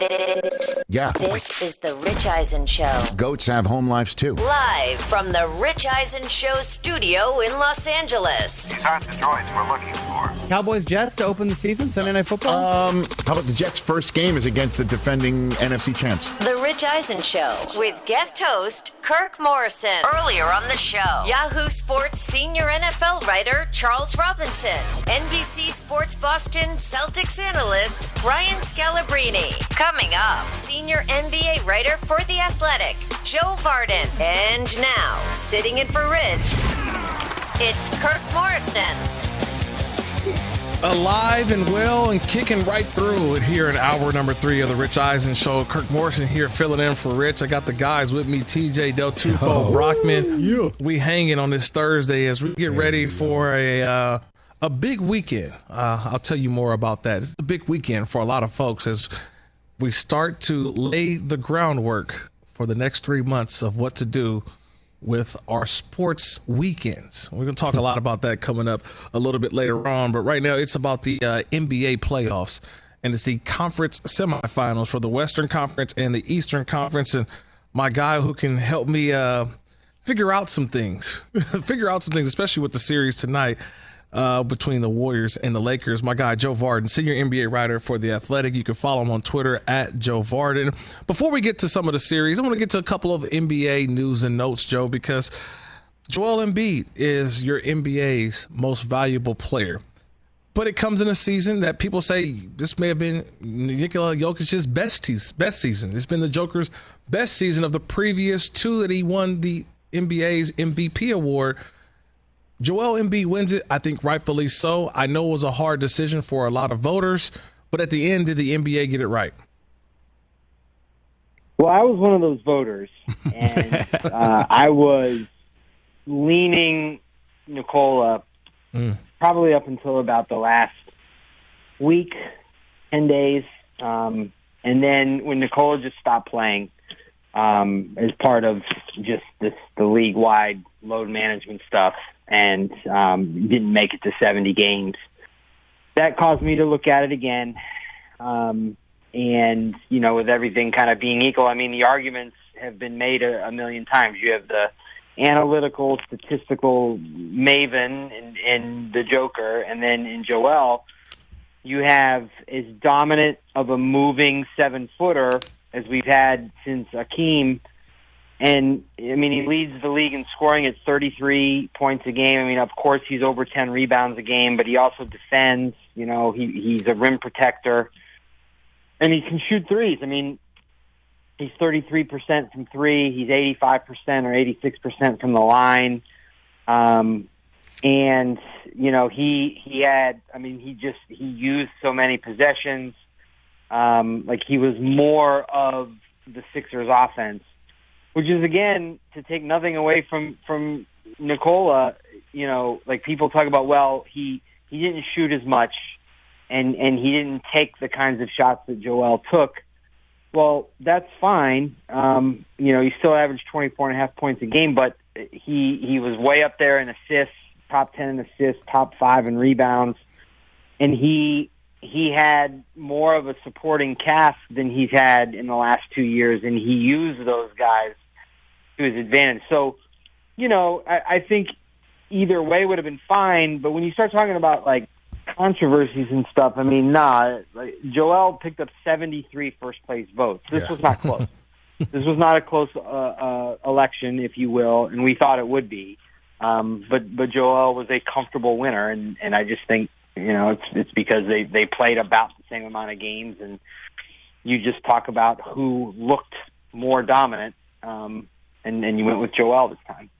This, Yeah. this is the Rich Eisen Show. Goats have home lives too. Live from the Rich Eisen Show studio in Los Angeles. These aren't the droids we're looking for. Cowboys Jets to open the season Sunday Night Football. Um, how about the Jets' first game is against the defending NFC champs? The Rich Eisen Show with guest host Kirk Morrison. Earlier on the show, Yahoo Sports senior NFL writer Charles Robinson, NBC Sports Boston Celtics analyst Brian Scalabrine. Coming up, senior NBA writer for The Athletic, Joe Vardon. And now, sitting in for Rich, it's Kirk Morrison. alive and well and kicking right through it here in hour number three of the Rich Eisen Show. Kirk Morrison here filling in for Rich. I got the guys with me, TJ Del Tufo, Brockman. We hanging on this Thursday as we get ready for a uh, a big weekend. Uh, I'll tell you more about that. It's a big weekend for a lot of folks as we start to lay the groundwork for the next three months of what to do with our sports weekends. We're going to talk a lot about that coming up a little bit later on, but right now it's about the uh, NBA playoffs and it's the conference semifinals for the Western Conference and the Eastern Conference. And my guy who can help me uh, figure out some things, figure out some things, especially with the series tonight. Uh, between the Warriors and the Lakers. My guy, Joe Vardon, senior NBA writer for The Athletic. You can follow him on Twitter at Joe Vardon. Before we get to some of the series, I want to get to a couple of NBA news and notes, Joe, because Joel Embiid is your NBA's most valuable player. But it comes in a season that people say this may have been Nikola Jokic's best, best season. It's been the Joker's best season of the previous two that he won the NBA's MVP award. Joel Embiid wins it, I think rightfully so. I know it was a hard decision for a lot of voters, but at the end, did the NBA get it right? Well, I was one of those voters, and uh, I was leaning Nikola probably up until about the last week, 10 days. Um, and then when Nikola just stopped playing um, as part of just this, the league wide load management stuff and um, didn't make it to 70 games, that caused me to look at it again. Um, and, you know, with everything kind of being equal, I mean, the arguments have been made a, a million times. You have the analytical, statistical maven in, in the Joker, and then in Joel, you have as dominant of a moving seven footer as we've had since Akeem. And I mean, he leads the league in scoring at 33 points a game. I mean, of course, he's over 10 rebounds a game, but he also defends. You know, he he's a rim protector, and he can shoot threes. I mean, he's 33% from three. He's 85% or 86% from the line. Um, and you know, he he had. I mean, he just he used so many possessions. Um, like he was more of the Sixers' offense, which is again to take nothing away from from Nikola. You know, like people talk about, well, he he didn't shoot as much, and and he didn't take the kinds of shots that Joel took. Well, that's fine. Um, you know, he still averaged 24 and a half points a game, but he he was way up there in assists, top 10 in assists, top 5 in rebounds. And he he had more of a supporting cast than he's had in the last 2 years and he used those guys to his advantage. So, you know, I, I think either way would have been fine, but when you start talking about like controversies and stuff. I mean, nah. Like, Joel picked up 73 first place votes. This Yeah. was not close. this was not a close uh, uh, election, if you will, and we thought it would be. Um, but but Joel was a comfortable winner, and and I just think you know it's it's because they they played about the same amount of games, and you just talk about who looked more dominant, um, and and you went with Joel this time.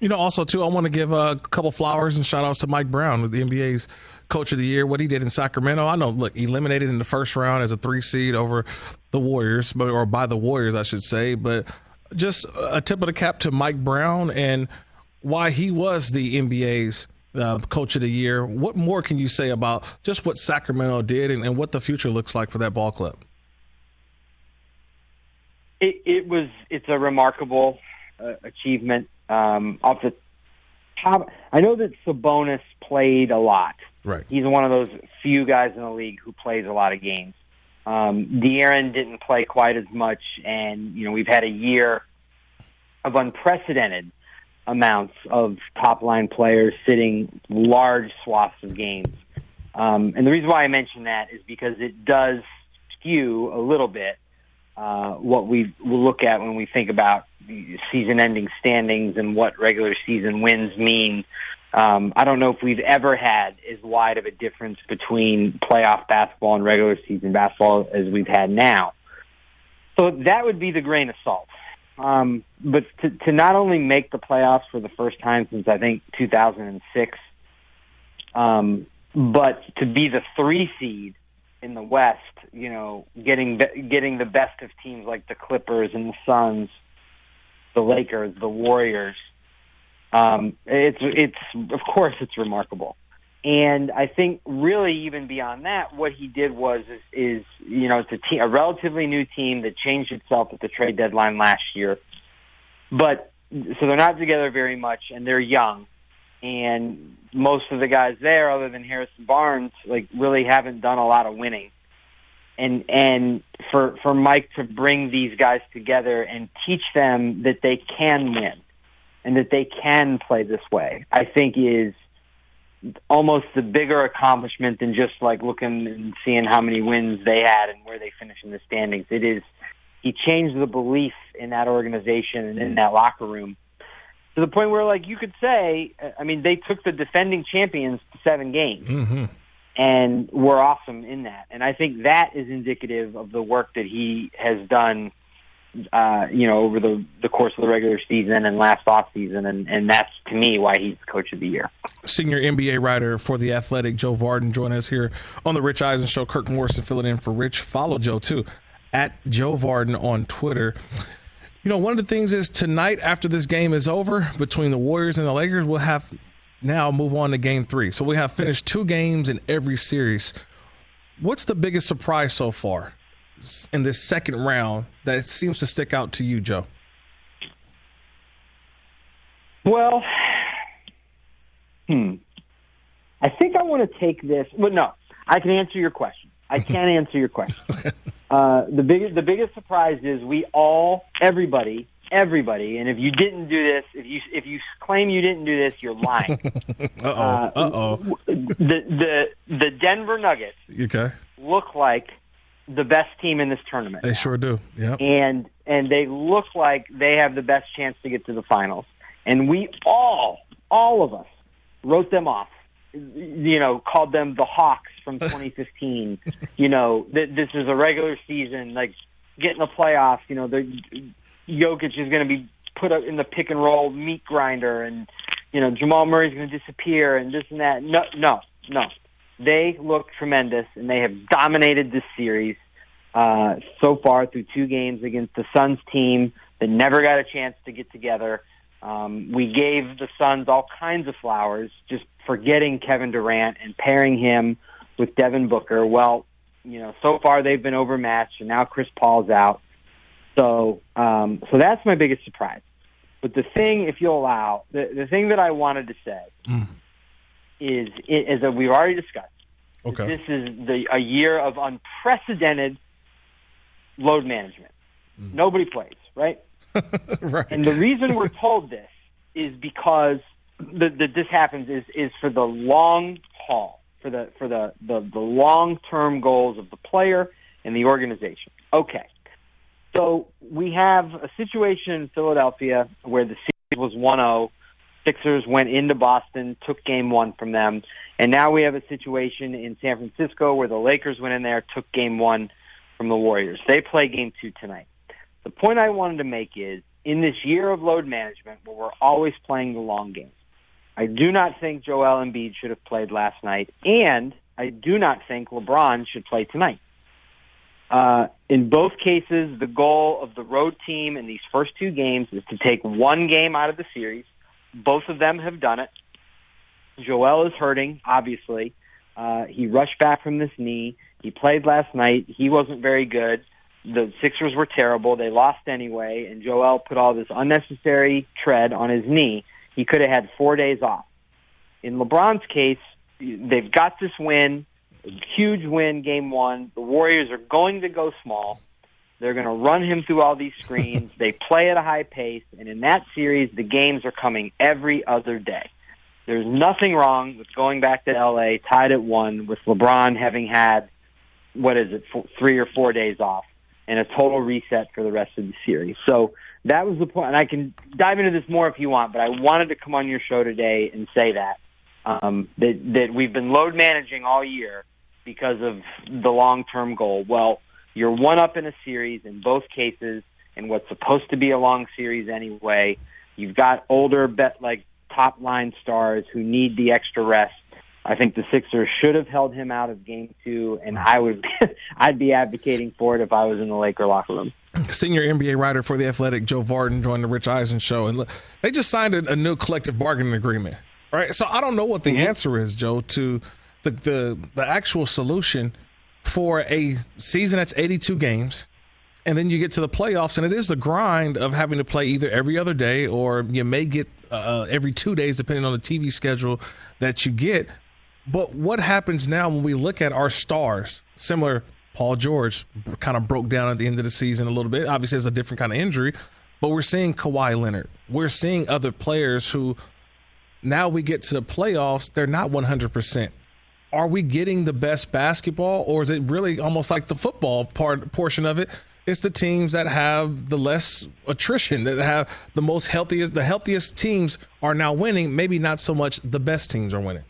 You know, also too, I want to give a couple flowers and shout outs to Mike Brown, who's the NBA's Coach of the Year. What he did in Sacramento, I know. Look, eliminated in the first round as a three seed over the Warriors, but or by the Warriors, I should say. But just a tip of the cap to Mike Brown and why he was the NBA's uh, Coach of the Year. What more can you say about just what Sacramento did and, and what the future looks like for that ball club? It, it was it's a remarkable uh, achievement. Um, off the top, I know that Sabonis played a lot. Right. He's one of those few guys in the league who plays a lot of games. Um, De'Aaron didn't play quite as much, and you know we've had a year of unprecedented amounts of top line players sitting large swaths of games. Um, and the reason why I mention that is because it does skew a little bit uh, what we will look at when we think about season-ending standings and what regular season wins mean. Um, I don't know if we've ever had as wide of a difference between playoff basketball and regular season basketball as we've had now. So that would be the grain of salt. Um, but to, to not only make the playoffs for the first time since I think 2006, um, but to be the three seed in the West, you know, getting getting the best of teams like the Clippers and the Suns, the Lakers, the Warriors. Um, it's it's of course it's remarkable, and I think really even beyond that, what he did was is, is you know it's a team, a relatively new team that changed itself at the trade deadline last year, but so they're not together very much and they're young, and most of the guys there, other than Harrison Barnes, like really haven't done a lot of winning. And and for for Mike to bring these guys together and teach them that they can win and that they can play this way, I think is almost the bigger accomplishment than just like looking and seeing how many wins they had and where they finished in the standings. It is he changed the belief in that organization and in that locker room to the point where like you could say i mean they took the defending champions to seven games Mm-hmm. and were awesome in that and i think that is indicative of the work that he has done uh you know over the the course of the regular season and last off season and and that's to me why he's coach of the year senior NBA writer for The Athletic, Joe Vardon, joining us here on The Rich Eisen Show. Kirk Morrison filling in for Rich. Follow Joe, too, at Joe Vardon on Twitter. You know, one of the things is tonight, after this game is over between the Warriors and the Lakers, we'll have now move on to game three. So we have finished two games in every series. What's the biggest surprise so far in this second round that seems to stick out to you, Joe? Well, hmm. I think I want to take this. Well, no, I can answer your question. I can't answer your question. Uh, the biggest, the biggest surprise is we all, everybody, everybody, and if you didn't do this, if you if you claim you didn't do this, you're lying. Uh oh. Uh, Uh oh. the the the Denver Nuggets Okay. look like the best team in this tournament. They sure do. yeah and and they look like they have the best chance to get to the finals. And we all, all of us, wrote them off. You know, called them the Hawks from 2015. you know, th- this is a regular season, like getting the playoffs. You know, the Jokic is going to be put up in the pick and roll meat grinder, and you know Jamal Murray's going to disappear, and this and that. No, no, no. They look tremendous, and they have dominated this series uh, so far through two games against the Suns team that never got a chance to get together. Um, we gave the Suns all kinds of flowers just for getting Kevin Durant and pairing him with Devin Booker. Well, you know, so far they've been overmatched, and now Chris Paul's out. So, um, so that's my biggest surprise. But the thing, if you'll allow, the, the thing that I wanted to say is, is that we've already discussed. Okay. This is the a year of unprecedented load management. Nobody plays, right? right. And the reason we're told this is because that that this happens is is for the long haul. For the for the the, the long term goals of the player and the organization. Okay, so we have a situation in Philadelphia where the series was 1-0. Sixers went into Boston, took game one from them, and now we have a situation in San Francisco where the Lakers went in there, took game one from the Warriors. They play game two tonight. The point I wanted to make is in this year of load management where we're always playing the long game, I do not think Joel Embiid should have played last night, and I do not think LeBron should play tonight. Uh, in both cases, the goal of the road team in these first two games is to take one game out of the series. Both of them have done it. Joel is hurting, obviously. Uh, he rushed back from this knee. He played last night. He wasn't very good. The Sixers were terrible. They lost anyway, and Joel put all this unnecessary tread on his knee. He could have had four days off. In LeBron's case, they've got this win a huge win game one. The Warriors are going to go small. They're going to run him through all these screens. they play at a high pace, and in that series, the games are coming every other day. There's nothing wrong with going back to LA tied at one with LeBron having had what is it, four, three or four days off, and a total reset for the rest of the series. So that was the point. And I can dive into this more if you want, but I wanted to come on your show today and say that um, that that we've been load managing all year because of the long term goal. Well, you're one up in a series in both cases, in what's supposed to be a long series anyway. You've got older, bet like top line stars who need the extra rest. I think the Sixers should have held him out of Game Two, and I would, I'd be advocating for it if I was in the Laker locker room. Senior NBA writer for the Athletic, Joe Vardon, joined the Rich Eisen show, and they just signed a, a new collective bargaining agreement. Right, so I don't know what the mm-hmm. answer is, Joe, to the the the actual solution for a season that's 82 games and then you get to the playoffs and it is the grind of having to play either every other day or you may get uh, every two days depending on the tv schedule that you get but what happens now when we look at our stars similar paul george kind of broke down at the end of the season a little bit obviously it's a different kind of injury but we're seeing Kawhi Leonard. We're seeing other players who now we get to the playoffs, they're not 100% are we getting the best basketball, or is it really almost like the football part portion of it? It's the teams that have the less attrition, that have the most healthiest. The healthiest teams are now winning. Maybe not so much the best teams are winning.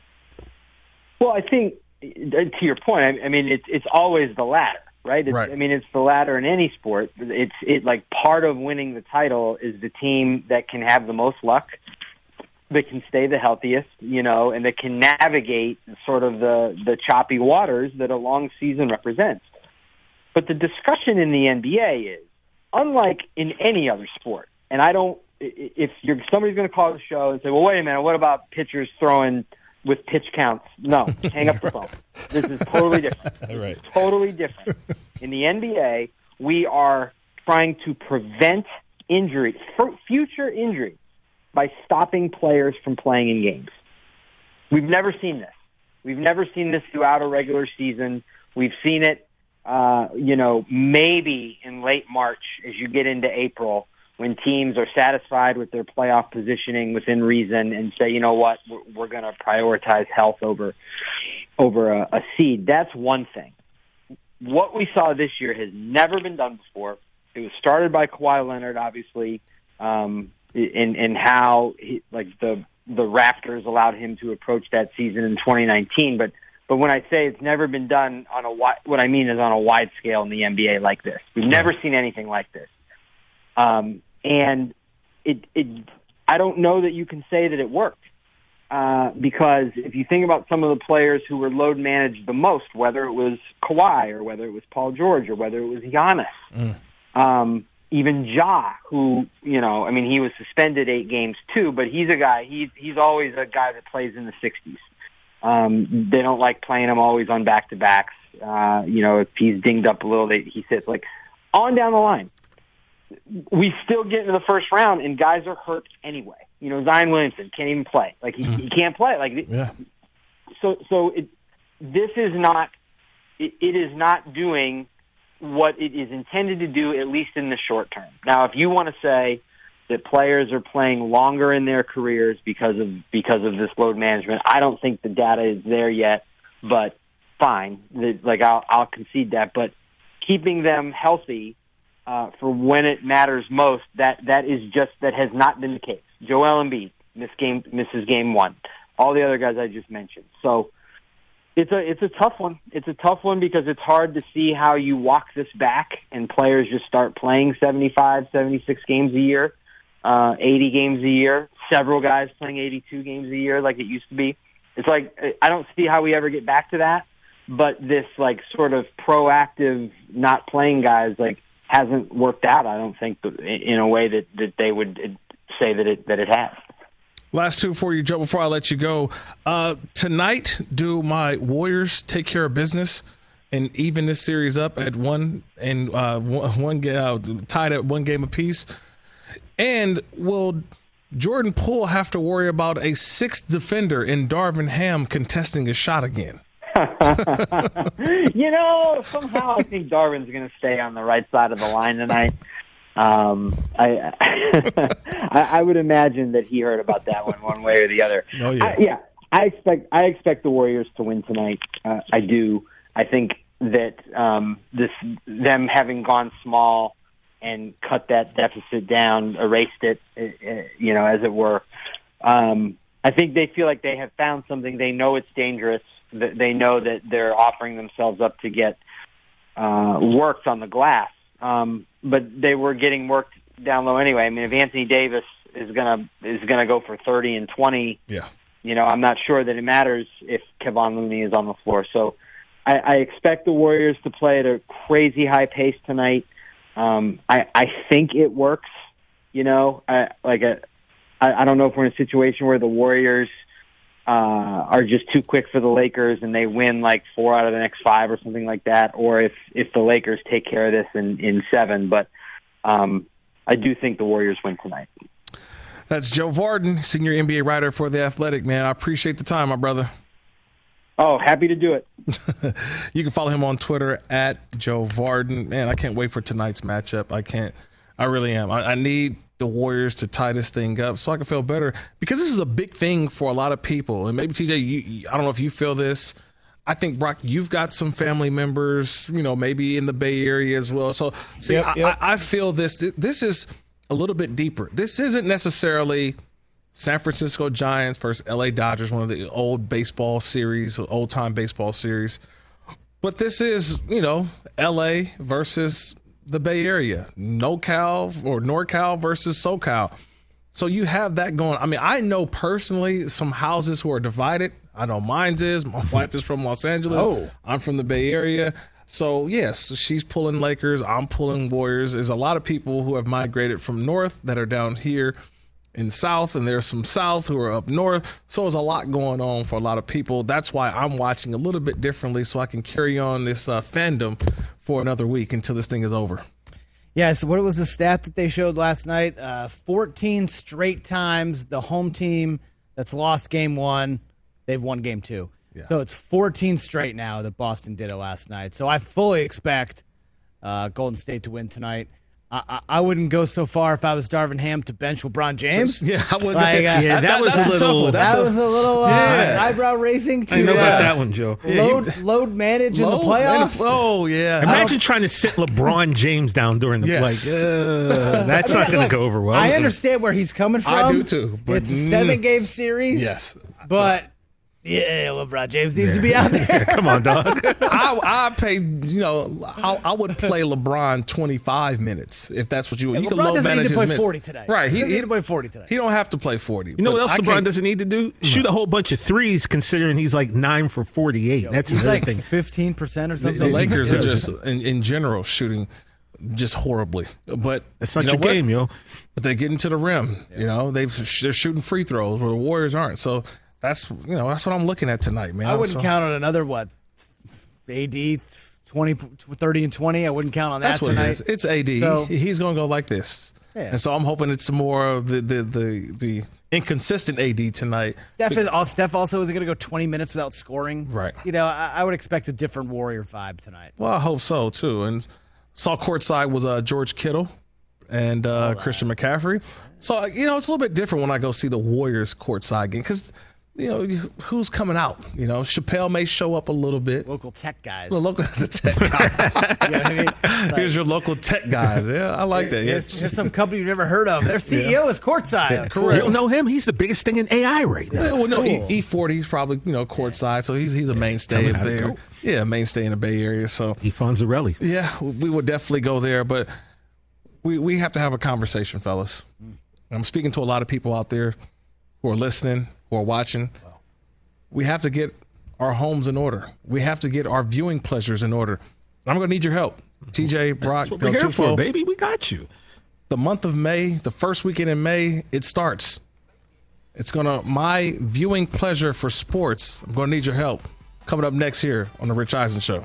Well, I think uh, to your point, I mean, it's it's always the latter, right? right. I mean, it's the latter in any sport. It's it like part of winning the title is the team that can have the most luck that can stay the healthiest, you know, and that can navigate sort of the the choppy waters that a long season represents. But the discussion in the NBA is unlike in any other sport. And I don't if you're somebody's going to call the show and say, "Well, wait a minute, what about pitchers throwing with pitch counts?" No, hang up the phone. This is totally different. right. Totally different. In the NBA, we are trying to prevent injury, future injury by stopping players from playing in games. We've never seen this. We've never seen this throughout a regular season. We've seen it, uh, you know, maybe in late March as you get into April when teams are satisfied with their playoff positioning within reason and say, you know what, we're, we're going to prioritize health over over a, a seed. That's one thing. What we saw this year has never been done before. It was started by Kawhi Leonard, obviously. Um, in in how he, like the the Raptors allowed him to approach that season in 2019. But but when I say it's never been done on a wide, what I mean is on a wide scale in the NBA like this. We've never seen anything like this. Um, and it it I don't know that you can say that it worked. Uh, because if you think about some of the players who were load managed the most, whether it was Kawhi or whether it was Paul George or whether it was Giannis, mm. um, even Ja, who you know, I mean, he was suspended eight games too, but he's a guy. He's he's always a guy that plays in the 60s. Um, they don't like playing him always on back to backs. Uh, you know, if he's dinged up a little, they, he sits like on down the line. We still get into the first round, and guys are hurt anyway. You know, Zion Williamson can't even play. Like he, mm-hmm. he can't play. Like yeah. So so it, this is not. It, it is not doing what it is intended to do, at least in the short term. Now, if you want to say that players are playing longer in their careers because of because of this load management, I don't think the data is there yet. but fine. The, like I'll I'll concede that, but keeping them healthy uh, for when it matters most that that is just that has not been the case. Joel Embiid miss game misses game one. All the other guys I just mentioned. So it's a it's a tough one. It's a tough one because it's hard to see how you walk this back and players just start playing 75, 76 games a year, uh, 80 games a year. Several guys playing 82 games a year like it used to be. It's like I don't see how we ever get back to that. But this like sort of proactive not playing guys like hasn't worked out. I don't think in a way that that they would say that it that it has. Last two for you, Joe. Before I let you go, uh, tonight, do my Warriors take care of business and even this series up at one and uh, one, uh, tied at one game apiece? And will Jordan Poole have to worry about a sixth defender in Darvin Ham contesting a shot again? you know, somehow I think Darvin's going to stay on the right side of the line tonight. Um, I, I I would imagine that he heard about that one one way or the other. Oh yeah, I, yeah. I expect I expect the Warriors to win tonight. Uh, I do. I think that um, this them having gone small and cut that deficit down, erased it, uh, uh, you know, as it were. Um, I think they feel like they have found something. They know it's dangerous. They know that they're offering themselves up to get uh, worked on the glass. Um, but they were getting worked down low anyway. I mean, if Anthony Davis is gonna is gonna go for thirty and twenty, yeah, you know, I'm not sure that it matters if Kevon Looney is on the floor. So I, I expect the Warriors to play at a crazy high pace tonight. Um, I I think it works. You know, I, like a, I, I don't know if we're in a situation where the Warriors uh, are just too quick for the Lakers and they win like four out of the next five or something like that, or if if the Lakers take care of this in in seven. But um, I do think the Warriors win tonight. That's Joe Vardon, senior NBA writer for the Athletic. Man, I appreciate the time, my brother. Oh, happy to do it. you can follow him on Twitter at Joe Vardon. Man, I can't wait for tonight's matchup. I can't. I really am. I, I need the Warriors to tie this thing up so I can feel better because this is a big thing for a lot of people. And maybe TJ, you, I don't know if you feel this. I think Brock, you've got some family members, you know, maybe in the Bay Area as well. So, see, yep, yep. I, I feel this. This is a little bit deeper. This isn't necessarily San Francisco Giants versus LA Dodgers, one of the old baseball series, old time baseball series. But this is, you know, LA versus the Bay Area, NoCal or NorCal versus SoCal. So you have that going. I mean, I know personally some houses who are divided. I know mine's is. My wife is from Los Angeles. Oh, I'm from the Bay Area. So yes, she's pulling Lakers. I'm pulling Warriors. There's a lot of people who have migrated from north that are down here in south, and there's some south who are up north. So there's a lot going on for a lot of people. That's why I'm watching a little bit differently, so I can carry on this uh, fandom for another week until this thing is over. Yeah, so what was the stat that they showed last night? Uh, 14 straight times the home team that's lost game one, they've won game two. Yeah. So it's 14 straight now that Boston did it last night. So I fully expect uh, Golden State to win tonight. I, I, wouldn't go so far if I was Darvin Ham to bench LeBron James. Yeah, I wouldn't. Like, uh, yeah, that, that was a little. That was a little uh, yeah. eyebrow raising. To, I know about uh, that one, Joe. Load load manage load, in the playoffs. oh yeah. Imagine trying to sit LeBron James down during the yes. like. Uh, that's I mean, not going to go over well. I understand where he's coming from. I do too. But it's a seven game series. Yes, but yeah, LeBron James needs yeah. to be out there. Come on, dog. I I pay you know I, I, would play LeBron twenty five minutes if that's what you want. Yeah, you LeBron can low manage his play minutes. forty today. Right, he, he, he to play forty today. He don't have to play forty. You know what else LeBron doesn't need to do? Shoot a whole bunch of threes, considering he's like nine for forty eight. That's he's like thing. Fifteen percent or something. The, the Lakers are just in, in general shooting just horribly. But it's not you know your what? game, yo. But they get into the rim. Yeah. You know, they they're shooting free throws where the Warriors aren't. So that's you know that's what I'm looking at tonight, man. I wouldn't so, count on another what AD 20, 30 and 20. I wouldn't count on that that's what tonight. It is. It's AD. So, He's going to go like this. Yeah. And so I'm hoping it's more of the the the, the inconsistent AD tonight. Steph is Steph also is going to go 20 minutes without scoring. Right. You know, I, I, would expect a different Warrior vibe tonight. Well, I hope so too. And saw courtside was uh, George Kittle and uh, Christian McCaffrey. So you know, it's a little bit different when I go see the Warriors courtside game because you know, who's coming out? You know, Chappelle may show up a little bit. Local tech guys. The local the tech guy. you know what I mean? Like, here's your local tech guys. Yeah, I like that. Yeah. Here's, here's some company you've never heard of. Their CEO yeah. is courtside. Yeah, correct. You don't know him? He's the biggest thing in AI right now. Yeah, well, no, cool. e, 40 is probably you know courtside, so he's he's a mainstay there. Yeah, mainstay in the Bay Area. So E. Fonzarelli. Yeah, we would definitely go there, but we we have to have a conversation, fellas. Mm. I'm speaking to a lot of people out there who are listening, who are watching we have to get our homes in order. We have to get our viewing pleasures in order. I'm going to need your help. Mm-hmm. TJ, Brock, That's what we're here for, baby. We got you. The month of May, the first weekend in May, it starts. It's going to, my viewing pleasure for sports, I'm going to need your help. Coming up next here on The Rich Eisen Show.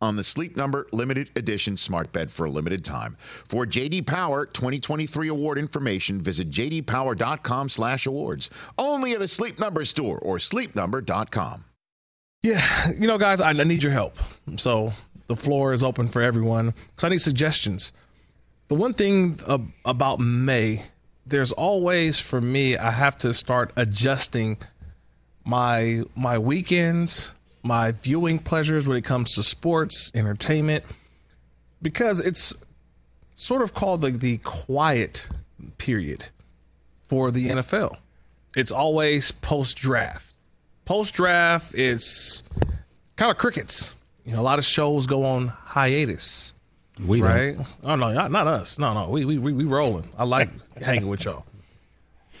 on the Sleep Number limited edition smart bed for a limited time. For JD Power 2023 award information, visit jdpower.com/awards. Only at a Sleep Number store or sleepnumber.com. Yeah, you know, guys, I need your help. So the floor is open for everyone because I need suggestions. The one thing about May, there's always for me, I have to start adjusting my my weekends my viewing pleasures when it comes to sports, entertainment, because it's sort of called like the quiet period for the NFL. It's always post draft. Post draft, it's kind of crickets. You know, a lot of shows go on hiatus. We right? Don't. Oh no, not, not us. No, no, we we we, we rolling. I like hanging with y'all.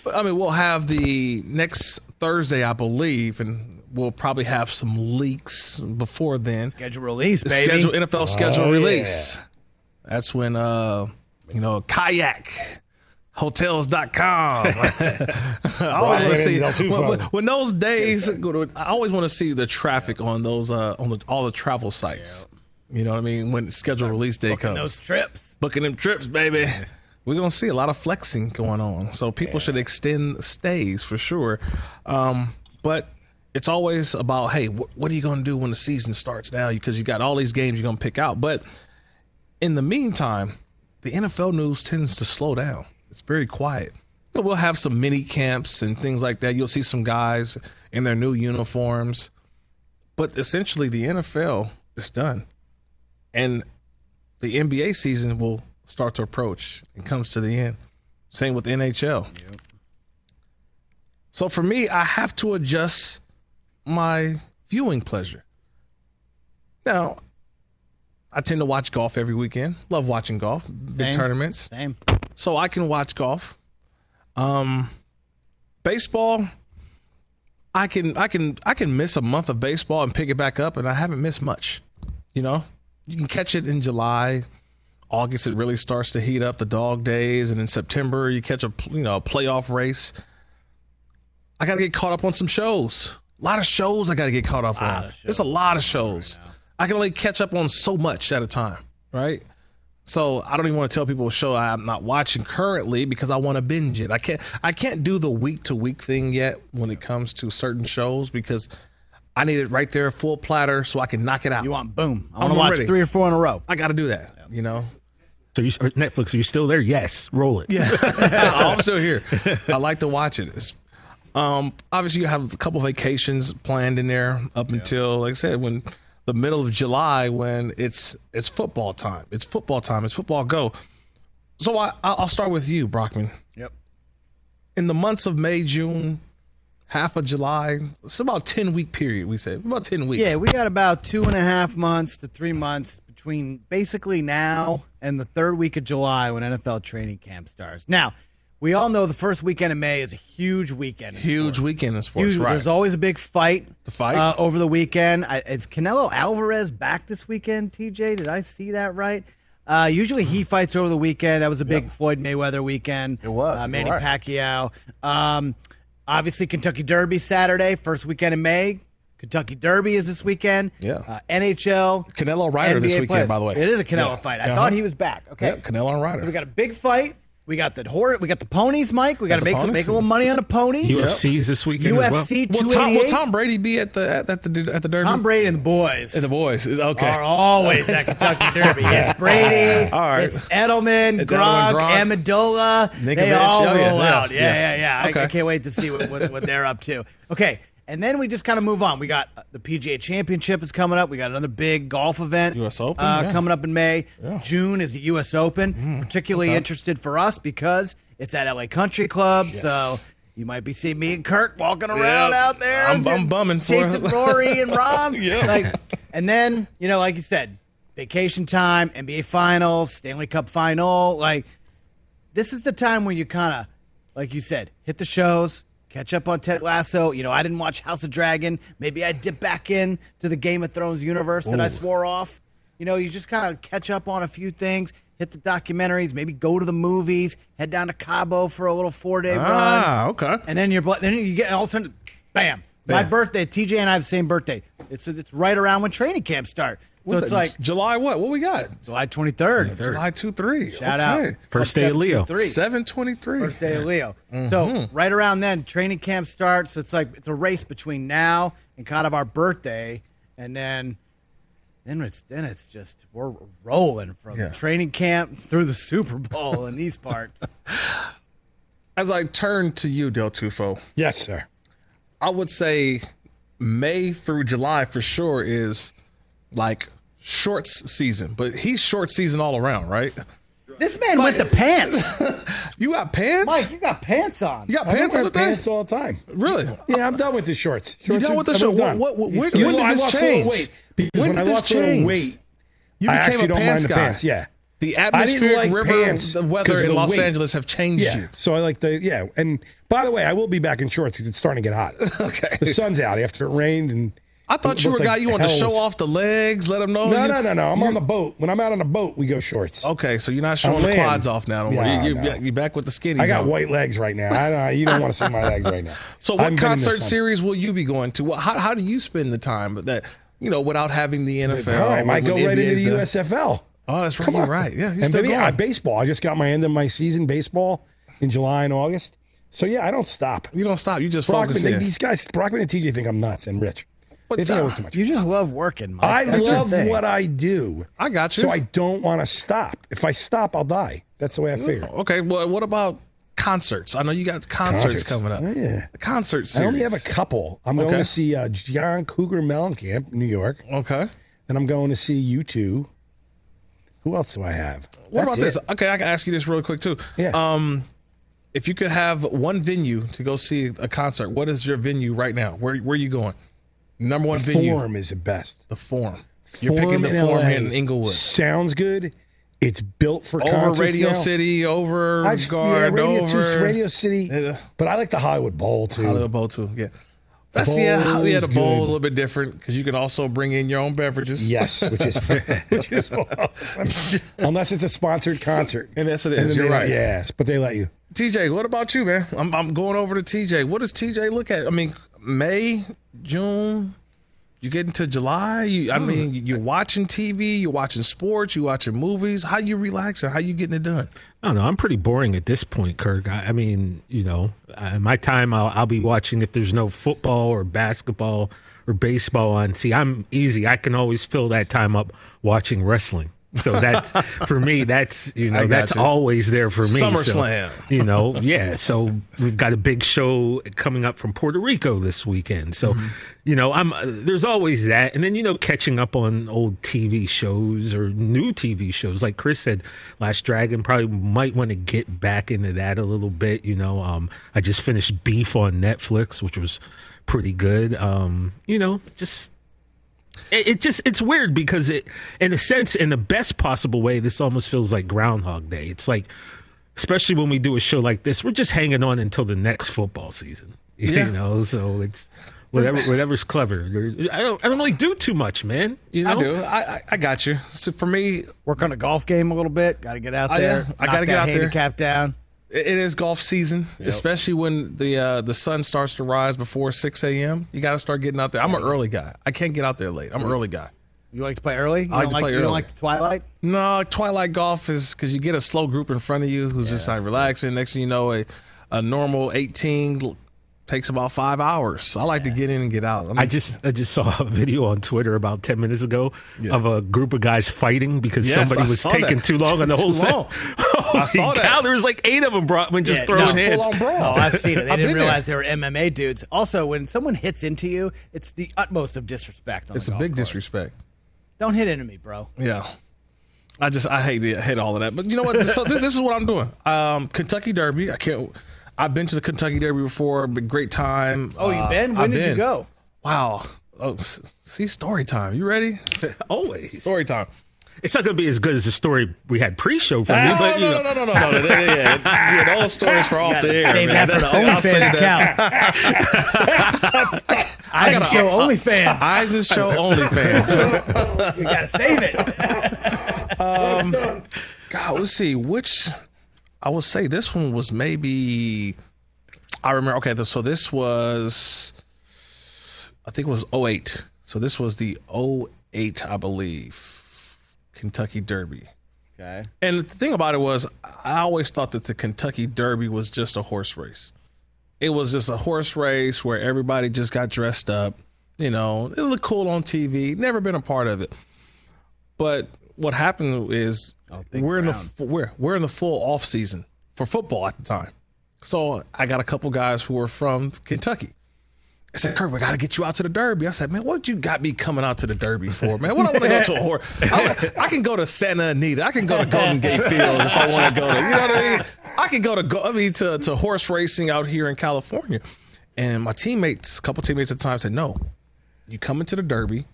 But I mean, we'll have the next Thursday, I believe, and we'll probably have some leaks before then. Schedule release, baby. Schedule NFL oh, schedule release. Yeah. That's when uh you know kayak hotels.com. I always want to see when, when, those days I always want to see the traffic on those uh on the, all the travel sites. Yeah. You know what I mean? When schedule release day comes. Booking comes. those trips. Booking them trips, baby. We're gonna see a lot of flexing going on. So people yeah. should extend stays for sure. Um, but it's always about hey wh- what are you going to do when the season starts now? Because you got all these games you're going to pick out. But in the meantime the nfl news tends to slow down. It's very quiet. We'll have some mini camps and things like that. You'll see some guys in their new uniforms. But essentially the nfl is done. And the nba season will start to approach and comes to the end. Same with nhl yep. so for me i have to adjust my viewing pleasure. Now, I tend to watch golf every weekend. Love watching golf, big Same. tournaments. Same. So I can watch golf. Um, baseball, I can I can I can miss a month of baseball and pick it back up, and I haven't missed much. You know, you can catch it in July, August it really starts to heat up the dog days, and in September you catch a you know a playoff race. I got to get caught up on some shows. A lot of shows I got to get caught up on. It's a lot of shows. I can only catch up on so much at a time, right? So I don't even want to tell people a show I'm not watching currently because I want to binge it. I can't I can't do the week to week thing yet when it comes to certain shows because I need it right there, full platter, so I can knock it out. You want boom? I want to watch ready. three or four in a row. I got to do that. You know, So you or Netflix? Are you still there? Yes. Roll it. Yeah, oh, I'm still here. I like to watch it. It's, um, obviously, you have a couple vacations planned in there up until, like I said, when the middle of July, when it's it's football time. It's football time. It's football go. So I, I'll start with you, Brockman. Yep. In the months of May, June, half of July, it's about ten week period. We say about ten weeks. Yeah, we got about two and a half months to three months between basically now and the third week of July when NFL training camp starts. Now, we all know the first weekend of May is a huge weekend. in huge sports. weekend in sports. Huge, right. There's always a big fight. The fight? uh, over the weekend. I, is Canelo Alvarez back this weekend? TJ, did I see that right? Uh, usually he fights over the weekend. That was a big Floyd Mayweather weekend. It was, Uh, Manny right. Pacquiao. Um, obviously Kentucky Derby Saturday, first weekend in May. Kentucky Derby is this weekend. Yeah. Uh, NHL. Canelo Ryder this weekend, players. by the way. It is a Canelo Yeah. fight. I Uh-huh. thought he was back. Okay. Yeah, Canelo and Ryder. So we got a big fight. We got the horse. We got the ponies, Mike. We got to the make some make a little money on the ponies. UFC is this weekend as well. UFC Will Tom, 288. will Tom Brady be at the at, at the at the Derby? Tom Brady and the boys. and the boys. Okay. are always at Kentucky Derby. It's Brady. All right. It's Edelman, It's Gronk, Edelman, Gronk. Amendola. Ninkovich. They all Oh, yeah, roll yeah, out. Yeah, yeah. yeah, yeah. I- I, can't wait to see what, what, what they're up to. Okay. And then we just kind of move on. We got uh, the PGA Championship is coming up. We got another big golf event. US Open, uh, yeah. coming up in May. June is the U.S. Open. Particularly interested for us because it's at LA Country Club. So you might be seeing me and Kirk walking around Yep. out there. I'm- I'm bumming for it. Rory and Rob. Yeah. Like, and then you know, like you said, vacation time, NBA Finals, Stanley Cup Final. Like, this is the time where you kind of, like you said, hit the shows, catch up on Ted Lasso. You know, I didn't watch House of Dragon. Maybe I dip back in to the Game of Thrones universe that I swore off. You know, you just kind of catch up on a few things, hit the documentaries, maybe go to the movies, head down to Cabo for a little four day run. Ah, okay. And then you're then you get all of a sudden, bam. My birthday. TJ and I have the same birthday. It's it's right around when training camps start. So it's that? like July what? What we got? July 23rd. July two three. Shout okay. out. First day of Leo. Seven twenty three. First day of Leo. Mm-hmm. So right around then, training camp starts. So it's like it's a race between now and kind of our birthday, and then then it's then it's just we're rolling from Yeah. training camp through the Super Bowl in these parts. As I turn to you, Del Tufo, Yes, sir. I would say May through July for sure is like shorts season, but he's short season all around, right? this man went to pants. You got pants? Mike, you got pants on. you got I pants on wear the day? pants all the time. Really? Yeah, I'm done with the shorts. You done with the I'm short? done. What- what- He's when- when did I this lost a change? weight because When when, did I this lost change? weight, You I became actually a don't pants mind the guy. pants. Yeah. The I didn't atmospheric like river, pants the 'cause weather in the Los weight. Angeles have changed Yeah. you. So I like the yeah. And by the way, I will be back in shorts because it's starting to get hot. Okay. The sun's out after it rained and. I thought it you were a guy like you wanted to show off the legs, let them know. No, you- no, no, no. I'm on the boat. When I'm out on the boat, we go shorts. Okay, so you're not showing the quads off now. Don't. Yeah, You, you, no. back with the skinnies. I got on. white legs right now. I don't, you don't want to see my legs right now. So, what haven't been in the concert series will you be going to? How, how do you spend the time that you know without having the NFL? All right, I might go right NBA's into the? USFL. Oh, that's right. You're right. Yeah, you're and still baby, going. I, baseball. I just got my end of my season baseball in July and August. So yeah, I don't stop. you don't stop. You just Brockman, focus they, in. these guys, Brockman and TJ think I'm nuts and rich. But, They think I work too much. You just love working, Mike. I That's love what I do. I got you. So I don't want to stop. If I stop, I'll die. That's the way I figure. Okay, well, what about concerts? I know you got concerts, Concerts. coming up. Oh, Yeah. The concert I only have a couple. I'm going to see uh, John Cougar Mellencamp, New York, Okay. and I'm going to see U2. Who else do I have? What That's about this? it. Okay, I can ask you this really quick too. Yeah. Um, if you could have one venue to go see a concert, what is your venue right now? Where where are you going? Number one venue. Forum is the best. The Forum. You're picking the in Forum LA in Inglewood. Sounds good. It's built for Over Radio now. City, over I've, Guard, yeah, Radio, over too, Radio City. Yeah. But I like the Hollywood Bowl too. Hollywood Bowl too. Yeah. That's yeah, Bowl yeah. is The bowl a little bit different because you can also bring in your own beverages. Yes, which is which is awesome. unless it's a sponsored concert. And yes, it And You're right. Yes, but they let you. TJ, what about you, man? I'm, I'm going over to TJ. What does TJ look at? I mean, May, June, you get into July. You, I mean, you're watching TV, you're watching sports, you're watching movies. How you relaxing? How you getting it done? I don't know. I'm pretty boring at this point, Kirk. I, I mean, you know, uh, my time I'll, I'll be watching if there's no football or basketball or baseball on. See, I'm easy. I can always fill that time up watching wrestling. So that's for me. That's you know that's you. always there for me. So, SummerSlam. you know, yeah. So we've got a big show coming up from Puerto Rico this weekend. So, Mm-hmm. you know, I'm uh, there's always that, and then you know, catching up on old TV shows or new TV shows. Like Chris said, Last Dragon probably might want to get back into that a little bit. You know, um, I just finished Beef on Netflix, which was pretty good. Um, you know, just it, it just it's weird because it in a sense in the best possible way this almost feels like groundhog day it's like especially when we do a show like this we're just hanging on until the next football season you Yeah. know so it's whatever whatever's clever i don't i don't really do too much man you know I do. I, I I got you. So for me, Work on a golf game a little bit. Got to get out Oh, there. yeah. I gotta get that out there. handicap down. It is golf season, especially when the uh, the sun starts to rise before six a.m. You got to start getting out there. I'm an early guy. I can't get out there late. I'm an early guy. You like to play early? You I like to like, play you early. don't like the twilight? No, twilight golf is because you get a slow group in front of you who's just like relaxing. Next thing you know, a a normal 18 l- takes about five hours. I like to get in and get out. I, mean, I just I just saw a video on Twitter about ten minutes ago of a group of guys fighting because Yes, somebody I was taking that. too long on the whole set. long. Holy saw that. cow, there was like eight of them. Brockman just Yeah, throwing no. hands. full-on. Oh, I've seen it. They didn't been there. realize they were MMA dudes. Also, when someone hits into you, it's the utmost of disrespect. On it's the a golf big course. disrespect. Don't hit into me, bro. Yeah. I just I hate to hit all of that, but you know what? So this, this is what I'm doing. Um, Kentucky Derby. I can't. I've been to the Kentucky Derby before. Been great time. Oh, you Uh, been? When I've did you go? Wow. Oh, see, story time. You ready? Always. Story time. It's not going to be as good as the story we had pre-show for me, Oh, but you no, know. no, no, no, no, no, yeah, yeah, yeah. yeah, Those stories for off the air. Save man. that for the OnlyFans that. account. I can show OnlyFans. Eyes and show OnlyFans. you gotta save it. God, let's see which. I would say this one was maybe. I remember. Okay, so this was. I think it was 08. So this was the 08, I believe, Kentucky Derby. Okay. And the thing about it was, I always thought that the Kentucky Derby was just a horse race. It was just a horse race where everybody just got dressed up. You know, it looked cool on TV. Never been a part of it. But what happened is oh, we're in the we're we're in the full off season for football at the time. So I got a couple guys who were from Kentucky. I said, Kirk, we got to get you out to the Derby. I said, man, what you got me coming out to the Derby for, man? What I want to go to a horse? I, I can go to Santa Anita. I can go to Golden Gate Field if I want to go to. You know what I mean? I can go to go. I mean, to to horse racing out here in California. And my teammates, a couple teammates at the time, said, no, you come into the Derby.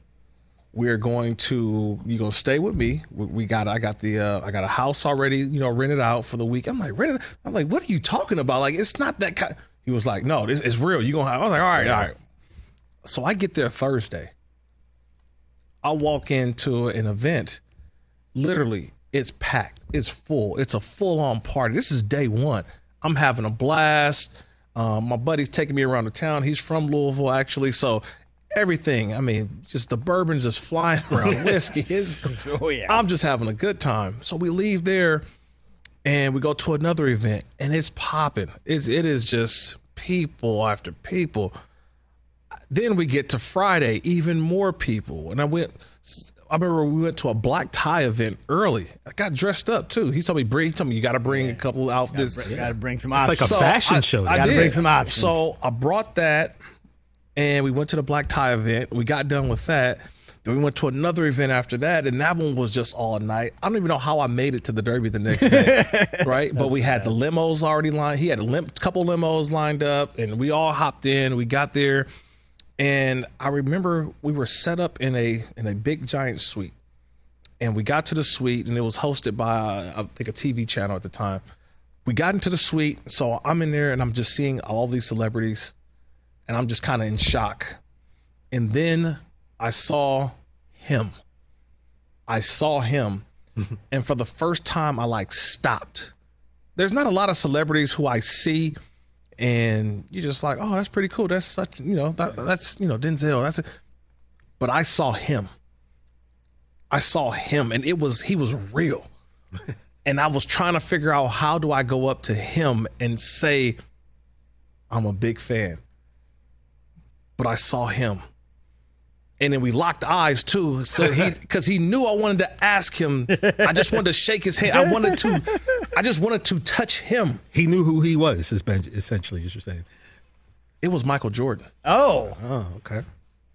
We're going to you're gonna stay with me. We, we got I got the uh, I got a house already, you know, rented out for the week. I'm like rented. I'm like, what are you talking about? Like, it's not that kind. He was like, no, this is real. You gonna have? I was like, all right, all right. So I get there Thursday. I walk into an event. Literally, it's packed. It's full. It's a full on party. This is day one. I'm having a blast. Um, my buddy's taking me around the town. He's from Louisville, actually. So everything. I mean, just the bourbon's just flying around. Whiskey is. Oh yeah. I'm just having a good time. So we leave there and we go to another event and it's popping. It's it is just people after people. Then we get to Friday, even more people. And I went I remember we went to a black tie event early. I got dressed up too. He told me bring he told me you gotta bring a couple outfits. You gotta bring some It's options. It's like a fashion I, show. I Gotta did. bring some options. So I brought that, and we went to the black tie event. We got done with that. Then we went to another event after that, and that one was just all night. I don't even know how I made it to the Derby the next day, right? but we had the limos already lined. He had a lim- couple limos lined up, and we all hopped in. We got there, and I remember we were set up in a in a big giant suite, and we got to the suite, and it was hosted by I think a TV channel at the time we got into the suite so i'm in there and i'm just seeing all these celebrities and I'm just kind of in shock. And then I saw him. I saw him, and for the first time, I like stopped. There's not a lot of celebrities who I see, and you're just like, oh, that's pretty cool. That's such, you know, that, that's you know Denzel. That's it. But I saw him. I saw him, and it was he was real. and I was trying to figure out how do I go up to him and say, I'm a big fan. But I saw him. And then we locked eyes too. So he because he knew I wanted to ask him. I just wanted to shake his hand. I wanted to I just wanted to touch him. He knew who he was, essentially, as you're saying. It was Michael Jordan. Oh. Oh, okay.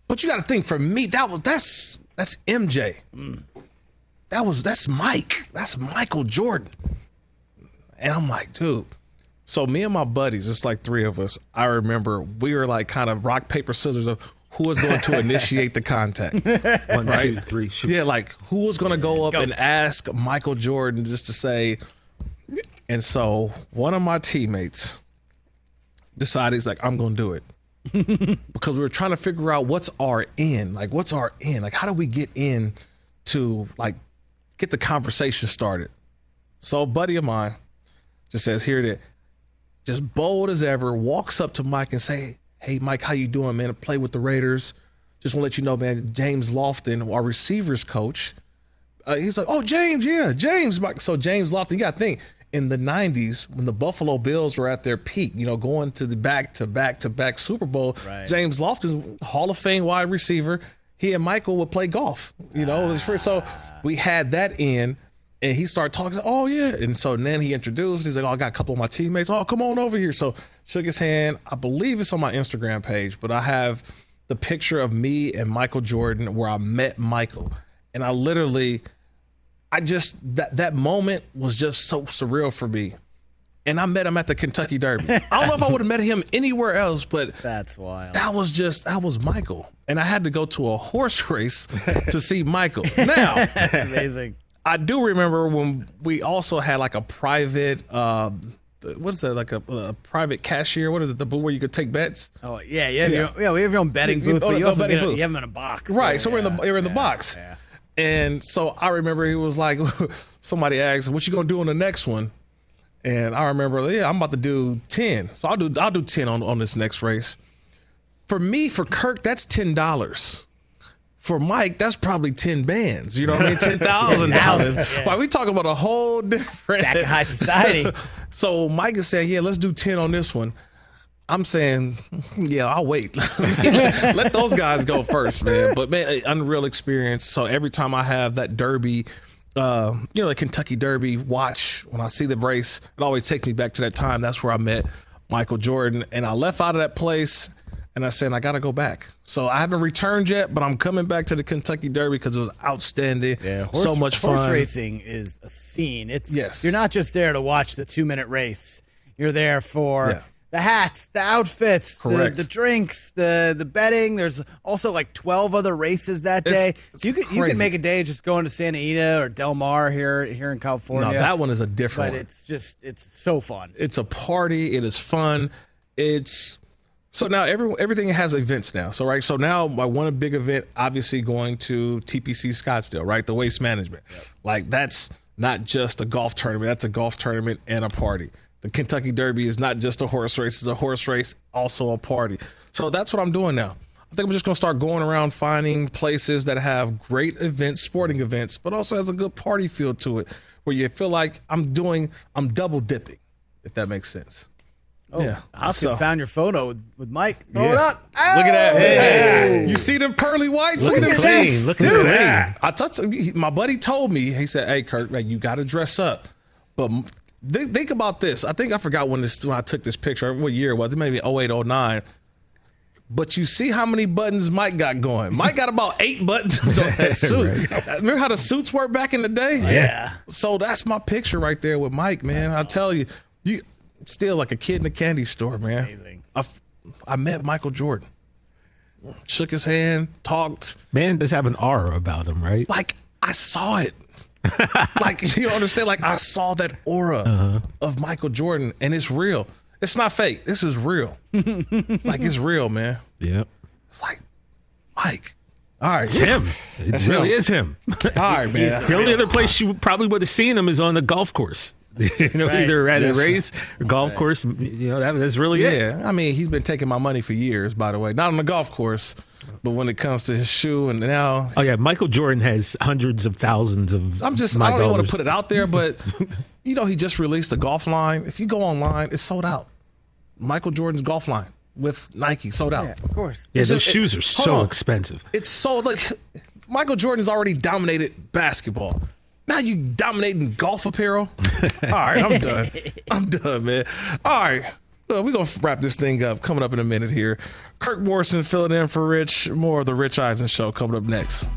But you got to think for me, that was that's that's MJ. Mm. That was that's Mike. That's Michael Jordan. And I'm like, dude. So me and my buddies, it's like three of us. I remember we were like kind of rock paper scissors of who was going to initiate the contact. One, Right. two, three, shoot. Yeah, like who was going to go up and ask Michael Jordan just to say. And so one of my teammates decided he's like, I'm going to do it because we were trying to figure out what's our in, like what's our in, like how do we get in to like get the conversation started. So a buddy of mine just says, here it is, just bold as ever, walks up to Mike and say, hey Mike, how you doing, man? I play with the Raiders. Just want to let you know, man, James Lofton, our receivers coach, uh, he's like, oh, James, yeah, James. Mike. So James Lofton, you got to think, in the 90s, when the Buffalo Bills were at their peak, you know, going to the back to back to back Super Bowl, Right. James Lofton, Hall of Fame wide receiver, he and Michael would play golf, you know. free. So we had that in. And he started talking, oh, yeah. And so then he introduced, he's like, oh, I got a couple of my teammates. Oh, come on over here. So shook his hand. I believe it's on my Instagram page, but I have the picture of me and Michael Jordan where I met Michael. And I literally, I just, that, that moment was just so surreal for me. And I met him at the Kentucky Derby. I don't know if I would have met him anywhere else, but That's wild. that was just that was Michael, and I had to go to a horse race to see Michael. Now, That's amazing. I do remember when we also had like a private, um, what is that? Like a, a private cashier? What is it? The booth where you could take bets? Oh yeah, yeah, Yeah. yeah. yeah we have your own betting booth, but you also get a, booth. you have them in a box. Right. So we're in the Yeah, you're in the yeah, box. yeah. And so I remember he was like, somebody asked, "What you gonna do on the next one?" And I remember, yeah, I'm about to do ten. So I'll do I'll do ten on on this next race. For me, for Kirk, that's ten dollars. For Mike, that's probably ten bands. You know what I mean? Ten thousand dollars. Yeah. Why we talking about a whole different Back in high society. so Mike is saying, "Yeah, let's do ten on this one." I'm saying, yeah, I'll wait. Let those guys go first, man. But man, unreal experience. So every time I have that Derby, uh, you know, the Kentucky Derby watch, when I see the race, it always takes me back to that time. That's where I met Michael Jordan, and I left out of that place. And I said, I got to go back. So I haven't returned yet, but I'm coming back to the Kentucky Derby because it was outstanding. Yeah, horse, so much fun. Horse racing is a scene. It's Yes. You're not just there to watch the two minute race. You're there for Yeah. the hats, the outfits, the, the drinks, the the betting. There's also like 12 other races that day. it's you could you crazy. could make a day just going to Santa Anita or Del Mar here here in California. No, that one is a different but one. it's just it's so fun. it's a party. It is fun. It's so now every everything has events now. So right, so now my one big event, obviously going to TPC Scottsdale, right? The waste management, like that's not just a golf tournament. That's a golf tournament and a party. The Kentucky Derby is not just a horse race; it's a horse race, also a party. So that's what I'm doing now. I think I'm just gonna start going around finding places that have great events, sporting events, but also has a good party feel to it, where you feel like I'm doing, I'm double dipping, if that makes sense. Oh, yeah. Hoskins So- found your photo with, with Mike. Throw Yeah. it up. Look at that. Hey. You see them pearly whites? Look, Looking at them clean. tits. Looking Dude, clean. I touched my buddy told me, he said, Hey Kirk, man, you gotta dress up. But m- think, think about this. I think I forgot when this when I took this picture, what year it was, it maybe 08, 09. But you see how many buttons Mike got going. Mike got about eight buttons on that suit. Remember how the suits were back in the day? Yeah. So that's my picture right there with Mike, man. I tell you, you still like a kid in a candy store, man. amazing. I, f- I met Michael Jordan, shook his hand, talked. Man does have an aura about him, right? Like I saw it. like you understand? Like I saw that aura Uh-huh. of Michael Jordan, and it's real. It's not fake. This is real. like it's real, man. Yep. It's like Mike. All right, It's him. It That's really him. is him. All right, man. the only other place you probably would have seen him is on the golf course. you know, right. either at Yes. a race or golf course. You know, that, that's really it. Yeah, I mean, he's been taking my money for years. By the way, not on the golf course, but when it comes to his shoe, and now Oh yeah, Michael Jordan has hundreds of thousands of. I'm just my I don't even want to put it out there, but you know, he just released a golf line. If you go online, it's sold out. Michael Jordan's golf line with Nike sold out. Yeah, of course. Yeah, It's those just- shoes it- are so on. expensive. It's sold like Michael Jordan's already dominated basketball. Now you dominating golf apparel. All right, I'm done. I'm done, man. All right. Uh, we're going to wrap this thing up coming up in a minute here. Kirk Morrison filling in for Rich. More of the Rich Eisen show coming up next.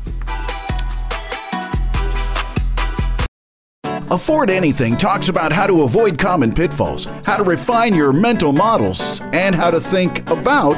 Afford Anything talks about how to avoid common pitfalls, how to refine your mental models, and how to think about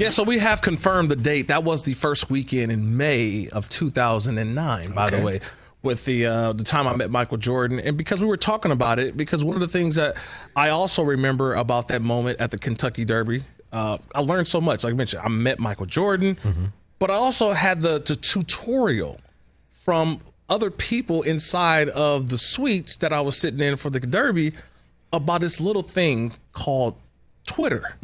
Yeah, so we have confirmed the date. That was the first weekend in May of 2009, by the way, with the uh, the time I met Michael Jordan. And because we were talking about it, because one of the things that I also remember about that moment at the Kentucky Derby, uh, I learned so much. Like I mentioned, I met Michael Jordan, but I also had the, the tutorial from other people inside of the suites that I was sitting in for the Derby about this little thing called Twitter.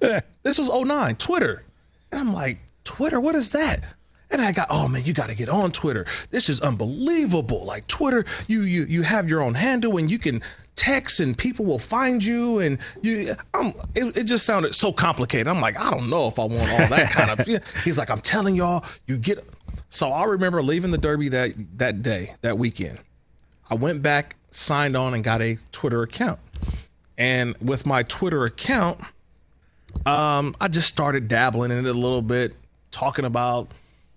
this was 09, Twitter. And I'm like, Twitter, what is that? And I got, oh man, you got to get on Twitter. This is unbelievable. Like Twitter, you you you have your own handle and you can text and people will find you and you. Um, it, it just sounded so complicated. I'm like, I don't know if I want all that kind of. He's like, I'm telling y'all, you get. So I remember leaving the Derby that that day, that weekend. I went back, signed on, and got a Twitter account. And with my Twitter account, um, I just started dabbling in it a little bit, talking about,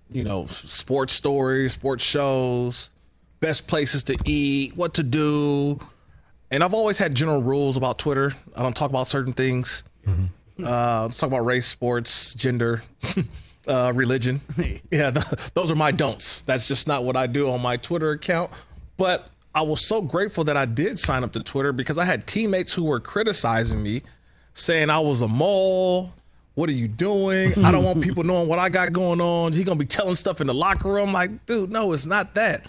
you know, sports stories, sports shows, best places to eat, what to do. And I've always had general rules about Twitter. I don't talk about certain things. Uh, let's talk about race, sports, gender, uh, religion. Yeah, th- those are my don'ts. That's just not what I do on my Twitter account. But I was so grateful that I did sign up to Twitter because I had teammates who were criticizing me, saying I was a mole. What are you doing? I don't want people knowing what I got going on. He gonna be telling stuff in the locker room. Like, dude, no, it's not that.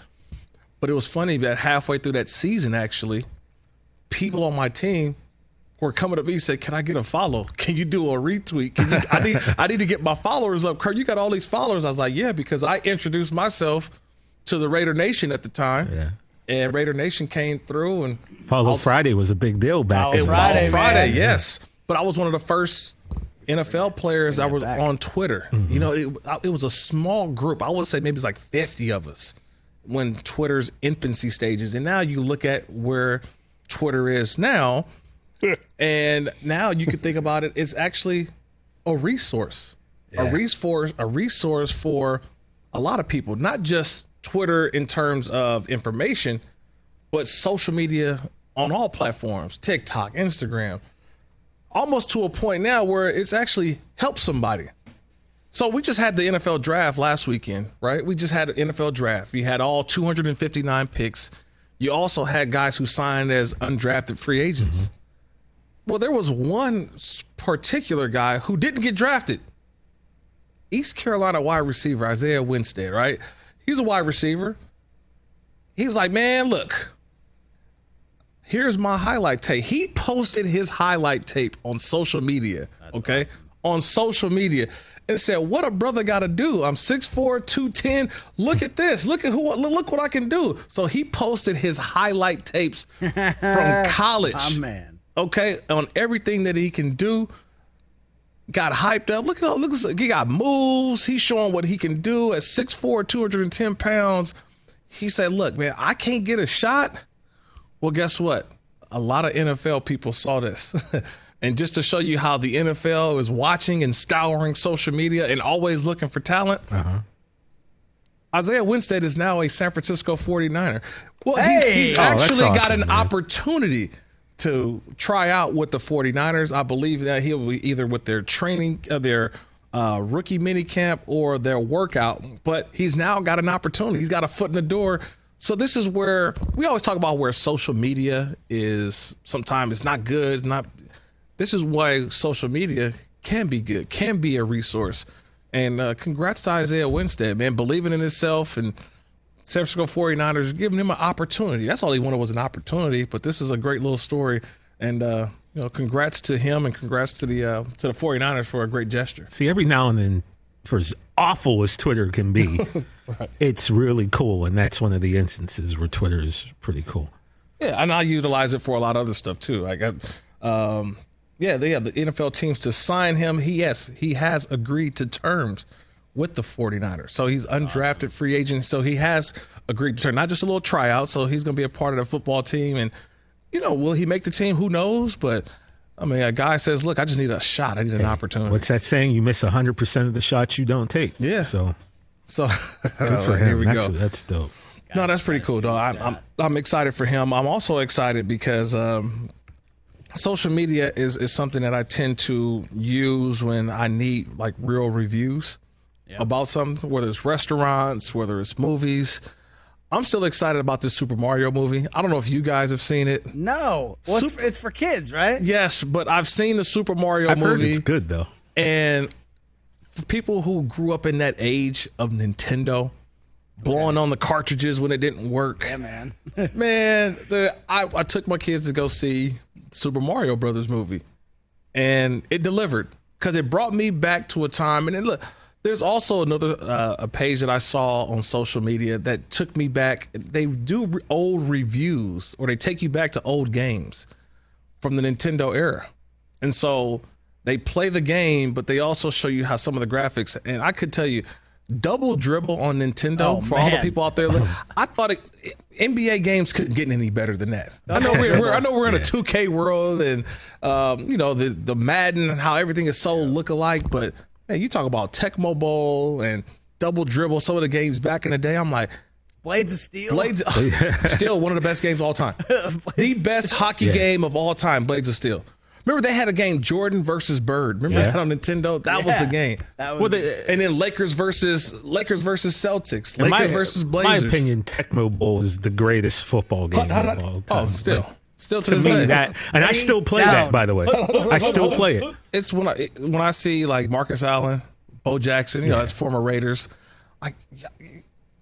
But it was funny that halfway through that season, actually, people on my team were coming to me and said, "Can I get a follow? Can you do a retweet? You, I need I need to get my followers up." Kirk, you got all these followers. I was like, "Yeah," because I introduced myself to the Raider Nation at the time. Yeah. And Raider Nation came through and Follow Friday was a big deal back it in was Friday, on Friday, man. yes. But I was one of the first NFL players that was on Twitter. Mm-hmm. You know, it, it was a small group. I would say maybe it's like 50 of us when Twitter's infancy stages. And now you look at where Twitter is now, and now you can think about it, it's actually a resource. A resource a resource for a lot of people, not just Twitter in terms of information, but social media on all platforms TikTok, Instagram, almost to a point now where it's actually helped somebody. So we just had the NFL draft last weekend, right? We just had an NFL draft. You had all 259 picks. You also had guys who signed as undrafted free agents. Mm-hmm. Well, there was one particular guy who didn't get drafted. East Carolina wide receiver Isaiah Winstead, right? He's a wide receiver. He's like, man, look, here's my highlight tape. He posted his highlight tape on social media, okay, on social media and said, "What a brother got to do? I'm 6'4", 210. Look at this. Look at who. Look what I can do." So he posted his highlight tapes from college. Oh, man. Okay, on everything that he can do. Got hyped up. Look at look. at- He got moves. He's showing what he can do at 6'4", 210 pounds. He said, "Look, man, I can't get a shot." Well, guess what? A lot of NFL people saw this. and just to show you how the NFL is watching and scouring social media and always looking for talent, uh-huh. Isaiah Winstead is now a San Francisco 49er. Well, he's, Hey! he's Oh, that's actually got awesome, an man. opportunity to try out with the 49ers. I believe that he'll be either with their training, uh, their uh, rookie mini camp or their workout, but he's now got an opportunity. He's got a foot in the door. So this is where we always talk about where social media is sometimes it's not good, it's not this is why social media can be good, can be a resource. And uh, congrats to Isaiah Winstead, man, believing in himself and San Francisco 49ers giving him an opportunity. That's all he wanted was an opportunity, but this is a great little story. And, uh, you know, congrats to him and congrats to the uh, to the 49ers for a great gesture. See, every now and then, for as awful as Twitter can be, it's really cool, and that's one of the instances where Twitter is pretty cool. Yeah, and I utilize it for a lot of other stuff too. Like, um, yeah, they have the NFL teams to sign him. He yes, he has agreed to terms with the 49ers. So he's undrafted free agent. So he has agreed to not just a little tryout. So he's going to be a part of the football team. And you know, will he make the team? Who knows? But I mean, a guy says, "Look, I just need a shot. I need an opportunity." What's that saying? You miss 100% of the shots you don't take. Yeah. So So here we that's, go. that's dope. No, that's pretty cool, though. I'm, I'm I'm excited for him. I'm also excited because um, social media is is something that I tend to use when I need like real reviews about something, whether it's restaurants, whether it's movies. I'm still excited about this Super Mario movie. I don't know if you guys have seen it. No. Well, it's, Super- it's for kids, right? Yes, but I've seen the Super Mario I've heard movie. it's good, though. And for people who grew up in that age of Nintendo, blowing on the cartridges when it didn't work. Yeah, man. Man, the, I, I took my kids to go see Super Mario Brothers movie, and it delivered because it brought me back to a time. And it, look, there's also another uh, a page that I saw on social media that took me back. They do re- old reviews, or they take you back to old games from the Nintendo era, and so they play the game, but they also show you how some of the graphics. And I could tell you. Double dribble on Nintendo Oh, for all the people out there. I thought it, NBA games couldn't get any better than that. I know we're, we're I know we're in a 2K world and um, you know the the Madden and how everything is so look alike, but man, you talk about Tecmo Bowl and double dribble. Some of the games back in the day, I'm like. Blades of Steel. Blades, still one of the best games of all time. the best hockey Yeah. game of all time, Blades of Steel. Remember they had a game Jordan versus Bird. Remember Yeah. that on Nintendo? That was the game. That was Well, they- and then Lakers versus Lakers versus Celtics. Lakers my, versus Blazers. In my opinion, Tecmo Bowl is the greatest football game How- how- of all oh, still, Like, still to, to me, day. that, and I still play down. that, by the way. I still play it. it's when I when I see like Marcus Allen, Bo Jackson, you know, that's former Raiders. Like,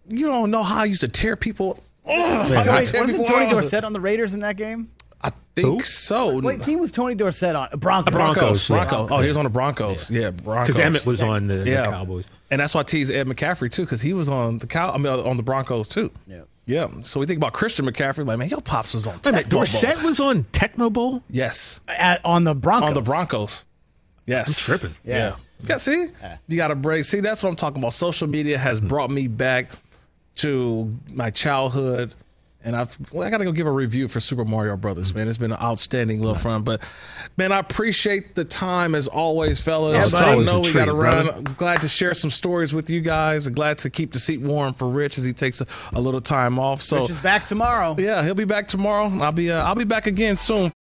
you don't know how I used to tear people. Ugh, I Wait, gotta tear wasn't people Tony off. Dorsett on the Raiders in that game? I think Who? so. What team was Tony Dorsett on? Broncos. Broncos. Broncos, yeah. Broncos. Oh, he was on the Broncos. Yeah, Broncos. Because Emmitt was on the, the Yeah. Cowboys. and that's why I tease Ed McCaffrey too, because he was on the cow. I mean, on the Broncos too. Yeah. Yeah. So we think about Christian McCaffrey, like man, your pops was on. Wait a minute, Bowl. Dorsett was on Tecmo Bowl? Yes, At, on the Broncos. on the Broncos. Yes, I'm tripping. Yeah. Yeah, see? You got to break. See, that's what I'm talking about. Social media has hmm. brought me back to my childhood. And I've, well, I got to go give a review for Super Mario Brothers, man. It's been an outstanding little fun. But, man, I appreciate the time as always, fellas. Yeah, it's I always know a we treat, got to run. brother. I'm glad to share some stories with you guys. and glad to keep the seat warm for Rich as he takes a, a little time off. So, Which is back tomorrow. yeah, he'll be back tomorrow. I'll be, uh, I'll be back again soon.